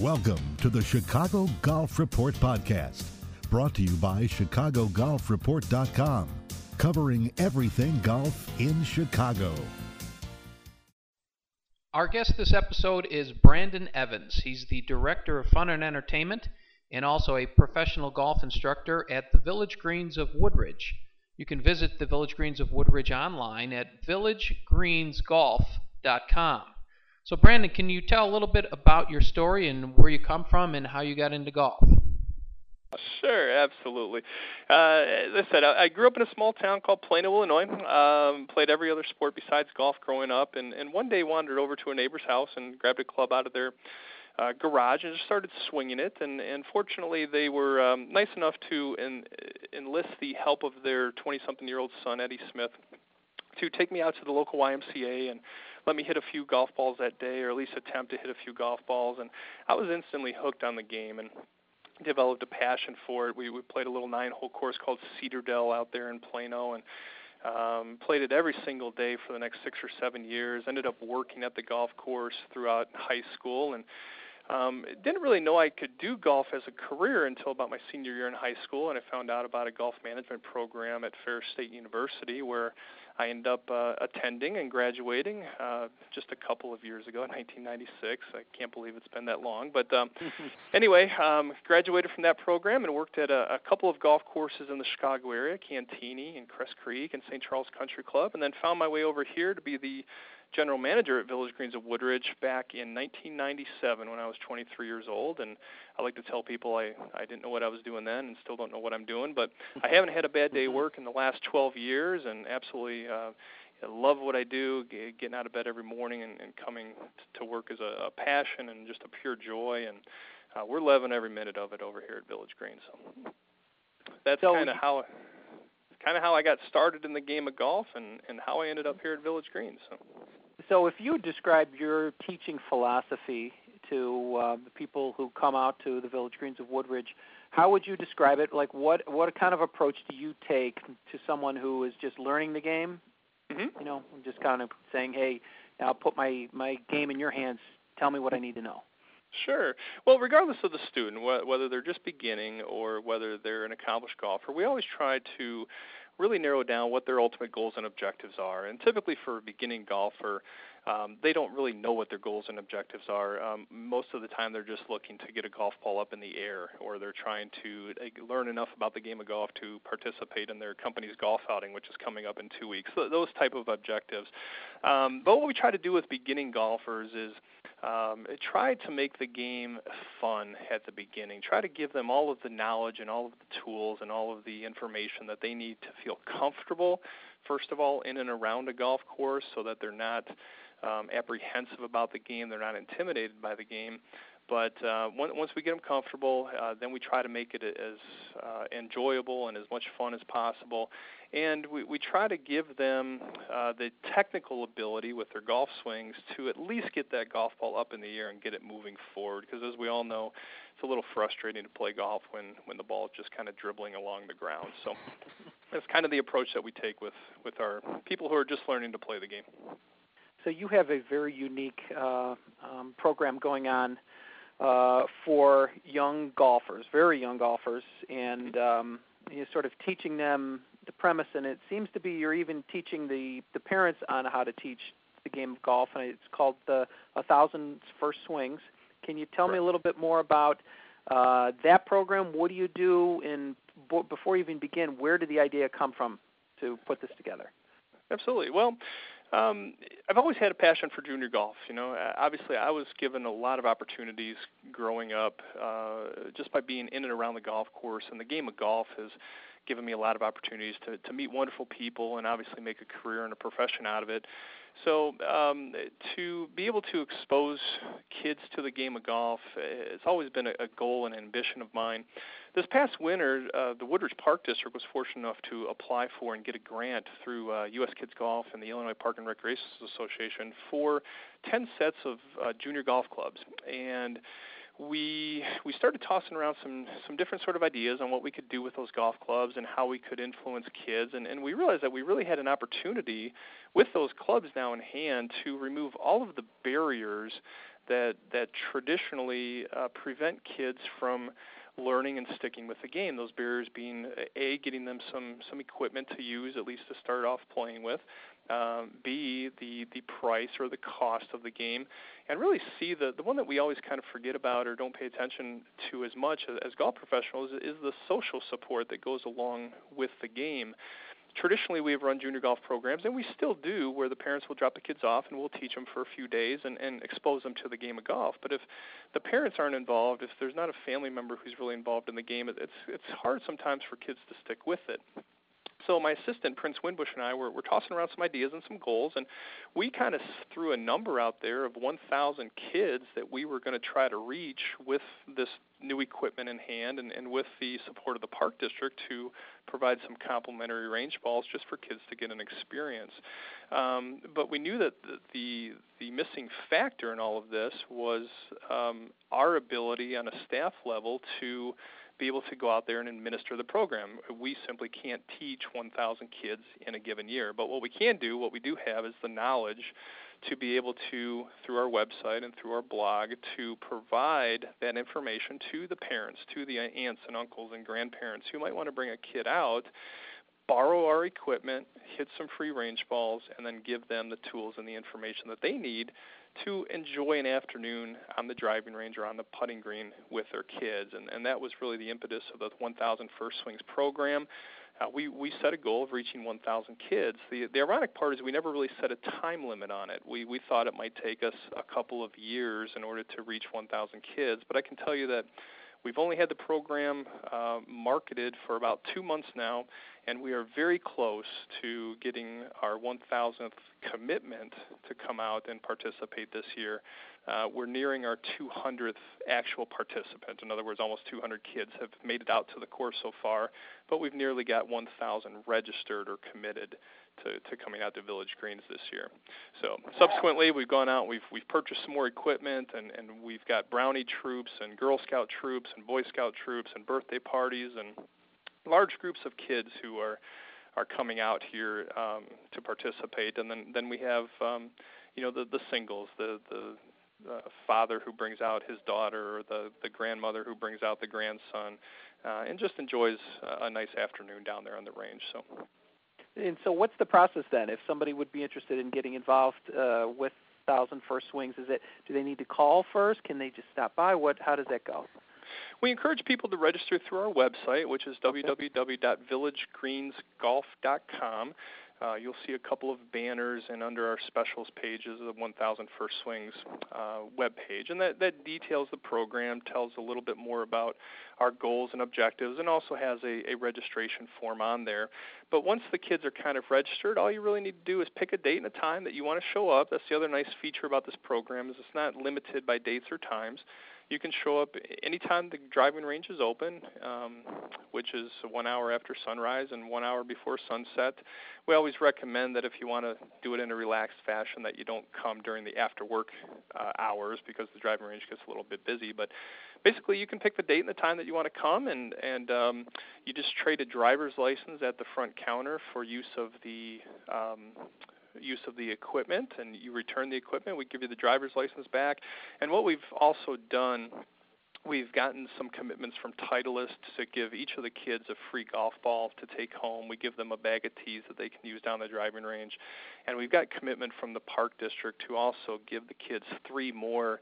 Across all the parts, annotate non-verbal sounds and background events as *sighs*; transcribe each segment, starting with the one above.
Welcome to the Chicago Golf Report Podcast, brought to you by ChicagoGolfReport.com, covering everything golf in Chicago. Our guest this episode is Brandon Evans. He's the Director of Fun and Entertainment and also a professional golf instructor at the Village Greens of Woodridge. You can visit the Village Greens of Woodridge online at villagegreensgolf.com. So, Brandon, can you tell a little bit about your story and where you come from and how you got into golf? Sure, absolutely. Uh, as I said, I, I grew up in a small town called Plano, Illinois. Um, played every other sport besides golf growing up, and, and one day wandered over to a neighbor's house and grabbed a club out of their uh, garage and just started swinging it. And, and fortunately, they were um, nice enough to en- enlist the help of their 20-something-year-old son, Eddie Smith, to take me out to the local YMCA and let me hit a few golf balls that day, or at least attempt to hit a few golf balls. And I was instantly hooked on the game and developed a passion for it. We we played a little nine-hole course called Cedardell out there in Plano, and um, played it every single day for the next six or seven years. Ended up working at the golf course throughout high school, and um, didn't really know I could do golf as a career until about my senior year in high school, and I found out about a golf management program at Ferris State University where I ended up uh, attending and graduating uh, just a couple of years ago in 1996. I can't believe it's been that long. But um, *laughs* anyway, um, graduated from that program and worked at a, a couple of golf courses in the Chicago area, Cantigny and Crest Creek and St. Charles Country Club, and then found my way over here to be the general manager at Village Greens of Woodridge back in 1997 when I was 23 years old. And I like to tell people I, I didn't know what I was doing then and still don't know what I'm doing, but I haven't had a bad day work in the last 12 years and absolutely uh, love what I do, getting out of bed every morning and, and coming to work is a, a passion and just a pure joy. And uh, we're loving every minute of it over here at Village Green. So that's So kind of how kind of how I got started in the game of golf and and how I ended up here at Village Green. So So, if you would describe your teaching philosophy to uh, the people who come out to the Village Greens of Woodridge, how would you describe it? Like, what what kind of approach do you take to someone who is just learning the game? mhm. You know, just kind of saying, "Hey, I'll put my my game in your hands. Tell me what I need to know." Sure. Well, regardless of the student, wh- whether they're just beginning or whether they're an accomplished golfer, we always try to really narrow down what their ultimate goals and objectives are. And typically, for a beginning golfer, um, they don't really know what their goals and objectives are. Um, most of the time, they're just looking to get a golf ball up in the air, or they're trying to learn enough about the game of golf to participate in their company's golf outing, which is coming up in two weeks. So those type of objectives. Um, but what we try to do with beginning golfers is um, try to make the game fun at the beginning. Try to give them all of the knowledge and all of the tools and all of the information that they need to feel comfortable, first of all, in and around a golf course so that they're not um, apprehensive about the game, they're not intimidated by the game. But uh, on- once we get them comfortable, uh, then we try to make it as uh, enjoyable and as much fun as possible. And we, we try to give them uh, the technical ability with their golf swings to at least get that golf ball up in the air and get it moving forward. Because as we all know, it's a little frustrating to play golf when, when the ball is just kind of dribbling along the ground. So *laughs* that's kind of the approach that we take with, with our people who are just learning to play the game. So you have a very unique uh, um, program going on uh, for young golfers, very young golfers, and um, you're sort of teaching them the premise. And it seems to be you're even teaching the the parents on how to teach the game of golf, and it's called the A Thousand First Swings. Can you tell me a little bit more about uh, that program? What do you do? And b- before you even begin, where did the idea come from to put this together? Absolutely. Well, um, I've always had a passion for junior golf. You know, Uh, obviously, I was given a lot of opportunities growing up uh, just by being in and around the golf course, and the game of golf has given me a lot of opportunities to to meet wonderful people and obviously make a career and a profession out of it. So um, to be able to expose kids to the game of golf, it's always been a, a goal and ambition of mine. This past winter, uh, the Woodridge Park District was fortunate enough to apply for and get a grant through uh, U.S. Kids Golf and the Illinois Park and Recreation Association for 10 sets of uh, junior golf clubs. And we we started tossing around some some different sort of ideas on what we could do with those golf clubs and how we could influence kids and and we realized that we really had an opportunity with those clubs now in hand to remove all of the barriers that that traditionally uh, prevent kids from learning and sticking with the game. Those barriers being a getting them some some equipment to use at least to start off playing with. Um, B the the price or the cost of the game, and really C the the one that we always kind of forget about or don't pay attention to as much as, as golf professionals is the social support that goes along with the game. Traditionally we've run junior golf programs and we still do where the parents will drop the kids off and we'll teach them for a few days and, and expose them to the game of golf. But if the parents aren't involved if there's not a family member who's really involved in the game it's it's hard sometimes for kids to stick with it so my assistant Prince Winbush and I were, were tossing around some ideas and some goals, and we kind of threw a number out there of 1,000 kids that we were going to try to reach with this new equipment in hand, and, and with the support of the park district to provide some complimentary range balls just for kids to get an experience. Um, but we knew that the, the the missing factor in all of this was um, our ability on a staff level to be able to go out there and administer the program. We simply can't teach 1,000 kids in a given year. But what we can do, what we do have, is the knowledge to be able to, through our website and through our blog, to provide that information to the parents, to the aunts and uncles and grandparents who might want to bring a kid out borrow our equipment, hit some free range balls, and then give them the tools and the information that they need to enjoy an afternoon on the driving range or on the putting green with their kids. And, and that was really the impetus of the 1000 First Swings program. Uh, we, we set a goal of reaching 1,000 kids. The, the ironic part is we never really set a time limit on it. We, we thought it might take us a couple of years in order to reach 1,000 kids, but I can tell you that We've only had the program uh, marketed for about two months now, and we are very close to getting our 1,000th commitment to come out and participate this year. Uh, we're nearing our 200th actual participant. In other words, almost 200 kids have made it out to the course so far, but we've nearly got 1,000 registered or committed to, to coming out to Village Greens this year. So subsequently, we've gone out, we've we've purchased some more equipment, and and we've got brownie troops and Girl Scout troops and Boy Scout troops and birthday parties and large groups of kids who are are coming out here um, to participate. And then then we have um, you know the the singles, the the the father who brings out his daughter or the the grandmother who brings out the grandson uh, and just enjoys a nice afternoon down there on the range so and so, what's the process then? If somebody would be interested in getting involved uh, with Thousand First Swings, is it do they need to call first? Can they just stop by? What? How does that go? We encourage people to register through our website, which is www.villagegreens.golf.com. Uh, you'll see a couple of banners and under our specials pages the 1000 First Swings uh, web page, and that, that details the program, tells a little bit more about our goals and objectives, and also has a, a registration form on there. But once the kids are kind of registered, all you really need to do is pick a date and a time that you want to show up. That's the other nice feature about this program is it's not limited by dates or times you can show up anytime the driving range is open, um, which is one hour after sunrise and one hour before sunset. We always recommend that if you want to do it in a relaxed fashion, that you don't come during the after work uh, hours because the driving range gets a little bit busy. But basically, you can pick the date and the time that you want to come, and and um, you just trade a driver's license at the front counter for use of the um, use of the equipment and you return the equipment, we give you the driver's license back. And what we've also done We've gotten some commitments from Titleist to give each of the kids a free golf ball to take home. We give them a bag of tees that they can use down the driving range. And we've got commitment from the park district to also give the kids three more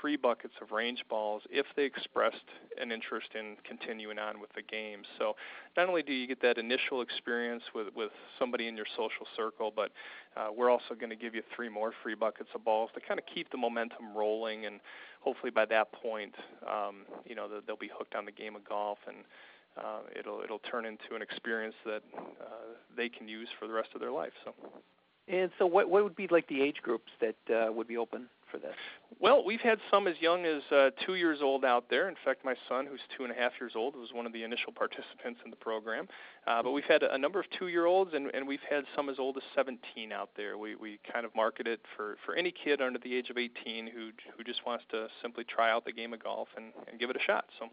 free buckets of range balls if they expressed an interest in continuing on with the game. So not only do you get that initial experience with, with somebody in your social circle, but uh, we're also going to give you three more free buckets of balls to kind of keep the momentum rolling and hopefully by that point, um, you know, they'll be hooked on the game of golf and uh, it'll it'll turn into an experience that uh, they can use for the rest of their life. So. And so, what what would be like the age groups that uh, would be open for this? Well, we've had some as young as uh, two years old out there. In fact, my son, who's two and a half years old, was one of the initial participants in the program. Uh, but we've had a number of two-year-olds, and, and we've had some as old as 17 out there. We we kind of market it for for any kid under the age of 18 who who just wants to simply try out the game of golf and, and give it a shot. So.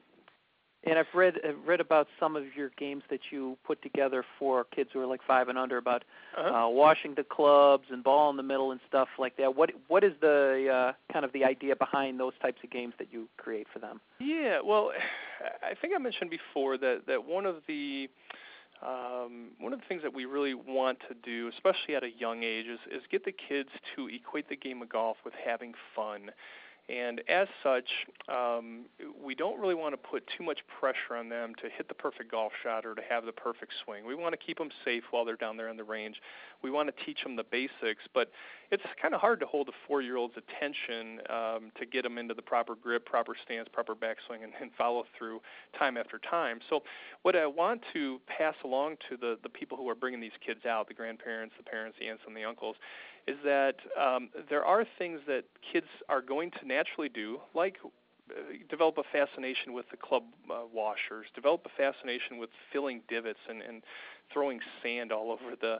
And I've read I've read about some of your games that you put together for kids who are like five and under about Uh-huh. uh, washing the clubs and ball in the middle and stuff like that. What what is the uh, kind of the idea behind those types of games that you create for them? Yeah, well, *sighs* I think I mentioned before that that one of the um, one of the things that we really want to do, especially at a young age, is, is get the kids to equate the game of golf with having fun. And as such, um, we don't really want to put too much pressure on them to hit the perfect golf shot or to have the perfect swing. We want to keep them safe while they're down there on the range. We want to teach them the basics, but it's kind of hard to hold a four-year-old's attention um, to get them into the proper grip, proper stance, proper backswing, and, and follow through time after time. So, what I want to pass along to the the people who are bringing these kids out, the grandparents, the parents, the aunts, and the uncles, is that um, there are things that kids are going to naturally do, like uh, develop a fascination with the club uh, washers, develop a fascination with filling divots and, and throwing sand all over the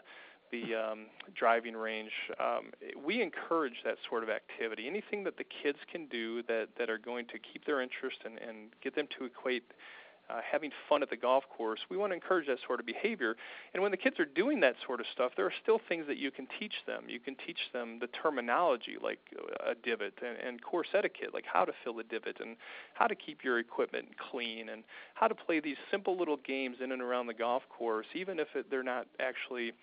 the um, driving range. Um, we encourage that sort of activity. Anything that the kids can do that that are going to keep their interest and, and get them to equate uh, having fun at the golf course, we want to encourage that sort of behavior. And when the kids are doing that sort of stuff, there are still things that you can teach them. You can teach them the terminology like a divot and, and course etiquette, like how to fill a divot and how to keep your equipment clean and how to play these simple little games in and around the golf course, even if it, they're not actually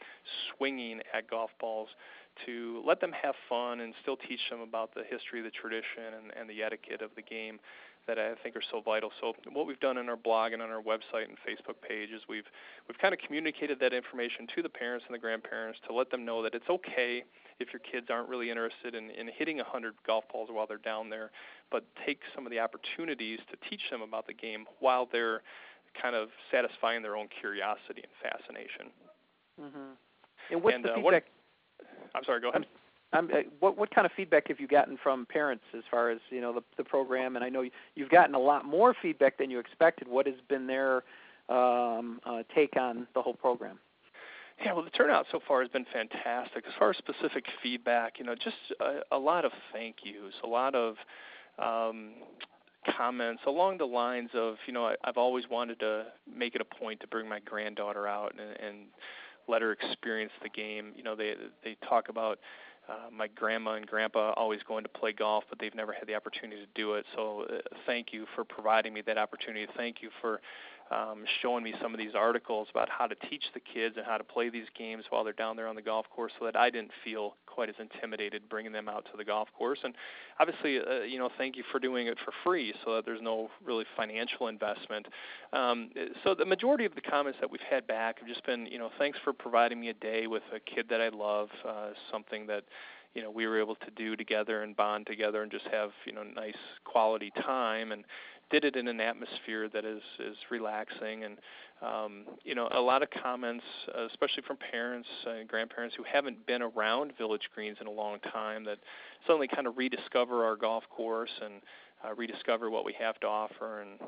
swinging at golf balls to let them have fun and still teach them about the history, the tradition, and, and the etiquette of the game that I think are so vital. So what we've done in our blog and on our website and Facebook page is we've we've kind of communicated that information to the parents and the grandparents to let them know that it's okay if your kids aren't really interested in, in hitting 100 golf balls while they're down there, but take some of the opportunities to teach them about the game while they're kind of satisfying their own curiosity and fascination. Mm-hmm. And what's And, the uh, what- feedback? I'm sorry, go ahead. Um, uh, what what kind of feedback have you gotten from parents as far as you know the the program? And I know you- you've gotten a lot more feedback than you expected. What has been their um, uh, take on the whole program? Yeah, well, the turnout so far has been fantastic. As far as specific feedback, you know, just a, a lot of thank yous, a lot of um, comments along the lines of, you know, I, I've always wanted to make it a point to bring my granddaughter out and, and let her experience the game. You know, they they talk about uh, my grandma and grandpa always going to play golf, but they've never had the opportunity to do it. So, uh, thank you for providing me that opportunity. Thank you for um, showing me some of these articles about how to teach the kids and how to play these games while they're down there on the golf course, so that I didn't feel quite as intimidated bringing them out to the golf course. And obviously, uh, you know, thank you for doing it for free, so that there's no really financial investment. Um, so the majority of the comments that we've had back have just been, you know, thanks for providing me a day with a kid that I love, uh, something that you know we were able to do together and bond together and just have you know nice quality time and did it in an atmosphere that is is relaxing. And um, you know a lot of comments uh, especially from parents and grandparents who haven't been around village greens in a long time that suddenly kind of rediscover our golf course and uh, rediscover what we have to offer and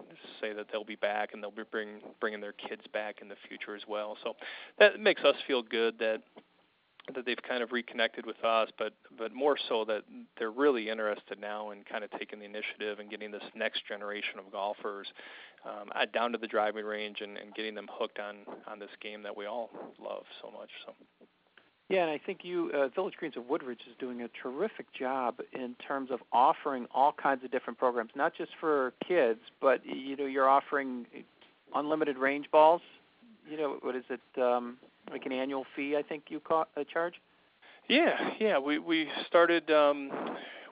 say that they'll be back and they'll be bring, bringing their kids back in the future as well. So that makes us feel good that that they've kind of reconnected with us, but but more so that they're really interested now in kind of taking the initiative and getting this next generation of golfers um, down to the driving range and, and getting them hooked on on this game that we all love so much. So. Yeah, and I think you, uh, Village Greens of Woodridge, is doing a terrific job in terms of offering all kinds of different programs, not just for kids, but you know, you're offering unlimited range balls. You know, what is it? Um, like an annual fee, I think you ca- uh, charge. Yeah, yeah. We we started. Um,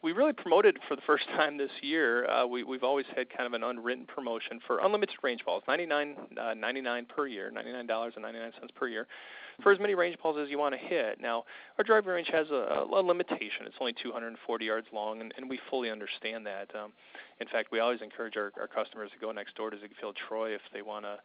we really promoted for the first *laughs* time this year. Uh, we we've always had kind of an unwritten promotion for unlimited range balls, ninety nine uh, ninety nine per year, ninety nine dollars and ninety nine cents per year, for as many range balls as you want to hit. Now, our driving range has a, a limitation. It's only 240 yards long, and, and we fully understand that. Um, in fact, we always encourage our, our customers to go next door to Ziegfeld Troy if they want to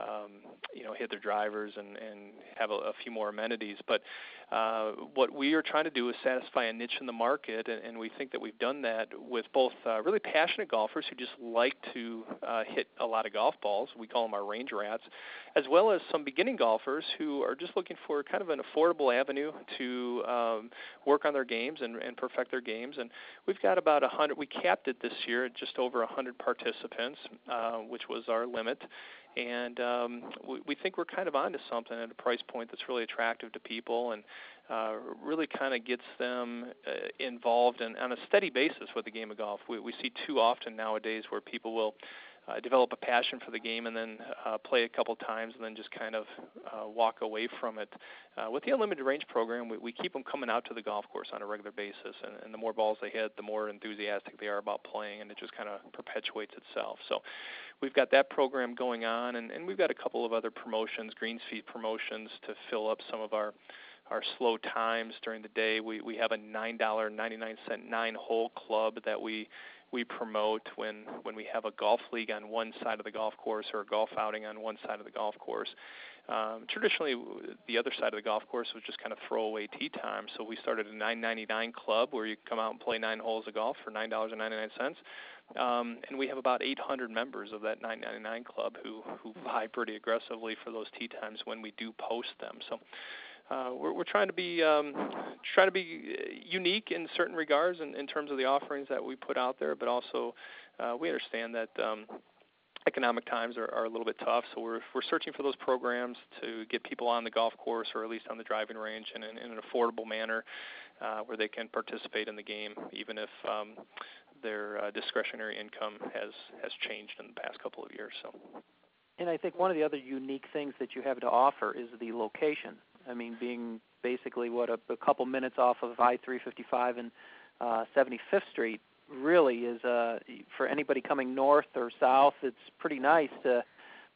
um, you know, hit their drivers and, and have a, a few more amenities. But uh, what we are trying to do is satisfy a niche in the market, and, and we think that we've done that with both uh, really passionate golfers who just like to uh, hit a lot of golf balls. We call them our range rats, as well as some beginning golfers who are just looking for kind of an affordable avenue to um, work on their games and, and perfect their games. And we've got about a hundred. We capped it this year at just over 100 participants, uh, which was our limit. And um, we, we think we're kind of onto something at a price point that's really attractive to people and uh, really kind of gets them uh, involved and on a steady basis with the game of golf. We, we see too often nowadays where people will uh, develop a passion for the game and then uh, play a couple times and then just kind of uh, walk away from it. Uh, with the unlimited range program, we, we keep them coming out to the golf course on a regular basis, and, and the more balls they hit, the more enthusiastic they are about playing, and it just kind of perpetuates itself. So we've got that program going on, and, and we've got a couple of other promotions, greens fee promotions, to fill up some of our our slow times during the day. We we have a nine dollar ninety nine cent nine hole club that we we promote when when we have a golf league on one side of the golf course or a golf outing on one side of the golf course. Um, traditionally, the other side of the golf course was just kind of throwaway tee time. So we started a 9.99 club where you come out and play nine holes of golf for nine dollars and ninety nine cents. Um, and we have about 800 members of that 9.99 club who who vie pretty aggressively for those tee times when we do post them. So uh, we're, we're trying to be um, trying to be uh, unique in certain regards in, in terms of the offerings that we put out there, but also uh, we understand that um, economic times are, are a little bit tough, so we're we're searching for those programs to get people on the golf course or at least on the driving range in, in, in an affordable manner, uh, where they can participate in the game, even if um, their uh, discretionary income has has changed in the past couple of years. So. And I think one of the other unique things that you have to offer is the location. I mean, being basically what a, a couple minutes off of I-355 and uh, 75th Street really is uh, for anybody coming north or south. It's pretty nice to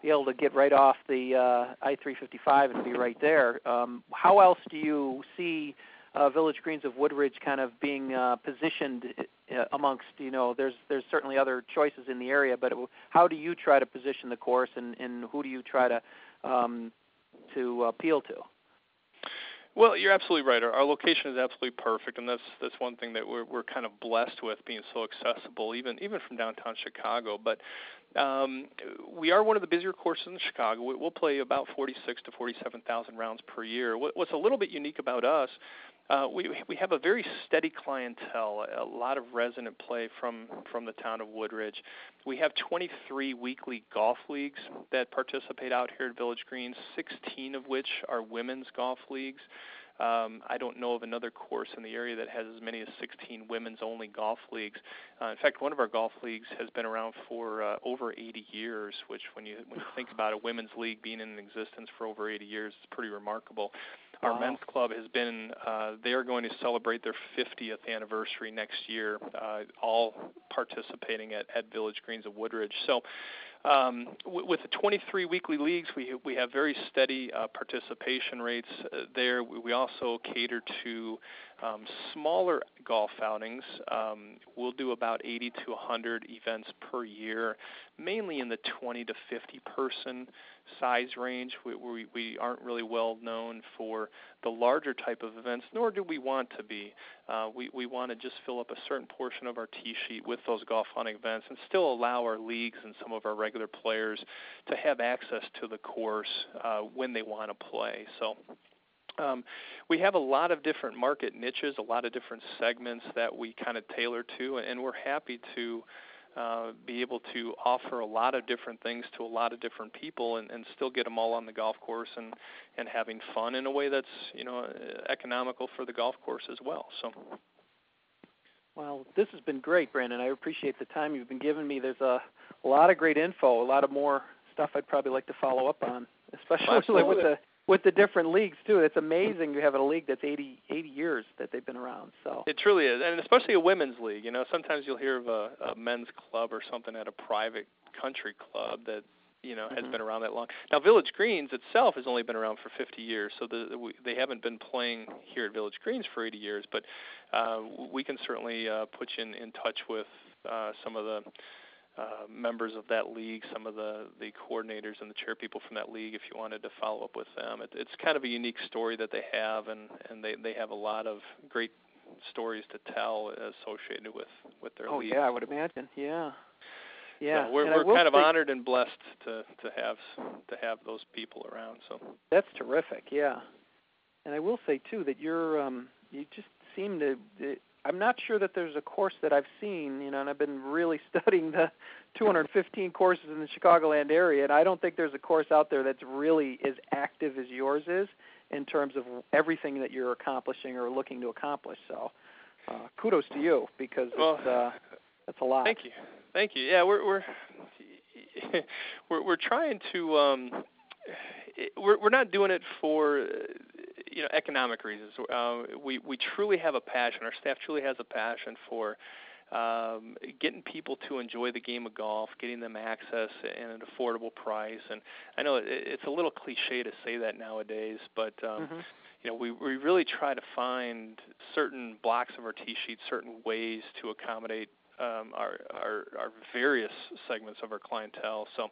be able to get right off the uh, I-355 and be right there. Um, how else do you see uh, Village Greens of Woodridge kind of being uh, positioned uh, amongst you know there's there's certainly other choices in the area, but it, how do you try to position the course and, and who do you try to um, to appeal to? Well, you're absolutely right. Our, our location is absolutely perfect, and that's that's one thing that we're we're kind of blessed with being so accessible, even even from downtown Chicago. But um, we are one of the busier courses in Chicago. We, we'll play about 46 to 47,000 rounds per year. What, what's a little bit unique about us uh, we we have a very steady clientele, a lot of resident play from from the town of Woodridge. We have 23 weekly golf leagues that participate out here at Village Greens, 16 of which are women's golf leagues. Um, I don't know of another course in the area that has as many as 16 women's only golf leagues. Uh, in fact, one of our golf leagues has been around for uh, over 80 years, which, when you when you think about a women's league being in existence for over 80 years, is pretty remarkable. Our wow. men's club has been, uh, they are going to celebrate their 50th anniversary next year, uh, all participating at, at Village Greens of Woodridge. So um, with the 23 weekly leagues, we we have very steady uh, participation rates uh, there. We also cater to um, smaller golf outings. Um, we'll do about 80 to 100 events per year, mainly in the 20 to 50 person size range. We, we, we aren't really well known for the larger type of events, nor do we want to be. Uh, we we want to just fill up a certain portion of our tee sheet with those golf hunting events and still allow our leagues and some of our regular players to have access to the course uh, when they want to play. So um, we have a lot of different market niches, a lot of different segments that we kind of tailor to, and we're happy to uh, be able to offer a lot of different things to a lot of different people and, and still get them all on the golf course and, and having fun in a way that's you know economical for the golf course as well. So. Well, this has been great, Brandon. I appreciate the time you've been giving me. There's a, a lot of great info, a lot of more stuff I'd probably like to follow up on, especially Absolutely. with the with the different leagues too. It's amazing you have a league that's 80, 80 years that they've been around. So it truly is, and especially a women's league. You know, sometimes you'll hear of a, a men's club or something at a private country club that you know has mm-hmm. been around that long. Now, Village Greens itself has only been around for 50 years, so the, they haven't been playing here at Village Greens for 80 years. But uh, we can certainly uh, put you in, in touch with uh, some of the uh, members of that league, some of the the coordinators and the chair people from that league, if you wanted to follow up with them. It, it's kind of a unique story that they have, and and they they have a lot of great stories to tell associated with with their oh, league. Oh yeah, I would imagine. Yeah. Yeah, so we're and we're kind of honored and blessed to to have to have those people around. So that's terrific. Yeah, and I will say too that you're um, you just seem to I'm not sure that there's a course that I've seen, you know, and I've been really *laughs* studying the 215 courses in the Chicagoland area, and I don't think there's a course out there that's really as active as yours is in terms of everything that you're accomplishing or looking to accomplish. So, uh, kudos to you because well, it's, uh, that's a lot. Thank you, thank you. Yeah, we're we're *laughs* we're, we're trying to. Um, we're we're not doing it for you know economic reasons. Uh, we we truly have a passion. Our staff truly has a passion for um, getting people to enjoy the game of golf, getting them access at an affordable price. And I know it, it's a little cliche to say that nowadays, but um, mm-hmm. you know we we really try to find certain blocks of our tee sheet, certain ways to accommodate um, our, our, our various segments of our clientele. So,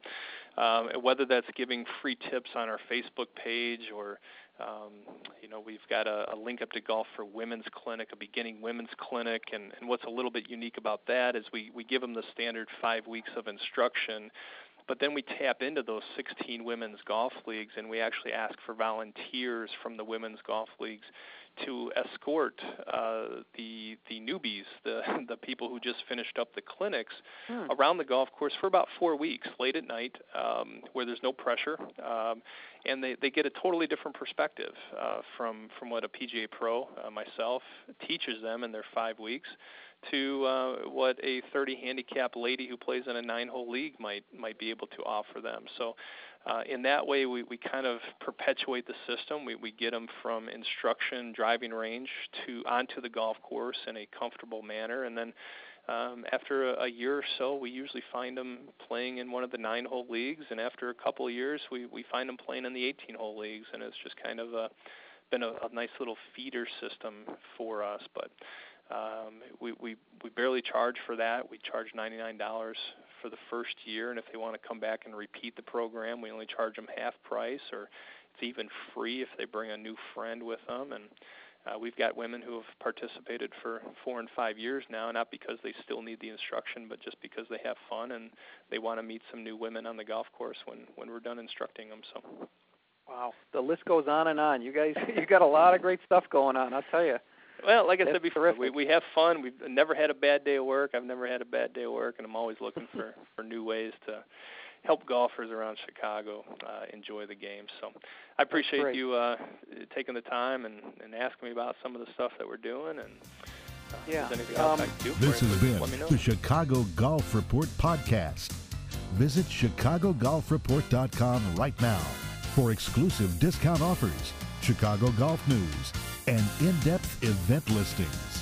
um, whether that's giving free tips on our Facebook page or um, you know, we've got a, a link up to Golf for Women's Clinic, a beginning women's clinic, and, and what's a little bit unique about that is we, we give them the standard five weeks of instruction but then we tap into those 16 women's golf leagues and we actually ask for volunteers from the women's golf leagues to escort uh, the the newbies, the *laughs* the people who just finished up the clinics, hmm. around the golf course for about four weeks, late at night, um, where there's no pressure, um, and they they get a totally different perspective uh, from from what a PGA pro, uh, myself, teaches them in their five weeks to uh, what a 30 handicap lady who plays in a nine-hole league might might be able to offer them. So, uh, in that way, we, we kind of perpetuate the system. We we get them from instruction, driving range to onto the golf course in a comfortable manner, and then. Um, after a, a year or so, we usually find them playing in one of the nine-hole leagues, and after a couple of years, we we find them playing in the 18-hole leagues, and it's just kind of a been a, a nice little feeder system for us. But um, we, we, we barely charge for that. We charge $99 for the first year, and if they want to come back and repeat the program, we only charge them half price, or it's even free if they bring a new friend with them. And uh, we've got women who have participated for four and five years now, not because they still need the instruction, but just because they have fun and they want to meet some new women on the golf course when when we're done instructing them. So. Wow, the list goes on and on. You guys, *laughs* you got a lot of great stuff going on. I'll tell you. Well, like I That's said before, we we have fun. We've never had a bad day of work. I've never had a bad day of work, and I'm always looking for *laughs* for new ways to help golfers around Chicago uh, enjoy the game. So I appreciate you uh, taking the time and, and asking me about some of the stuff that we're doing. And uh, yeah, um, this has been the Chicago Golf Report podcast. Visit ChicagoGolfReport.com right now for exclusive discount offers, Chicago golf news and in-depth event listings.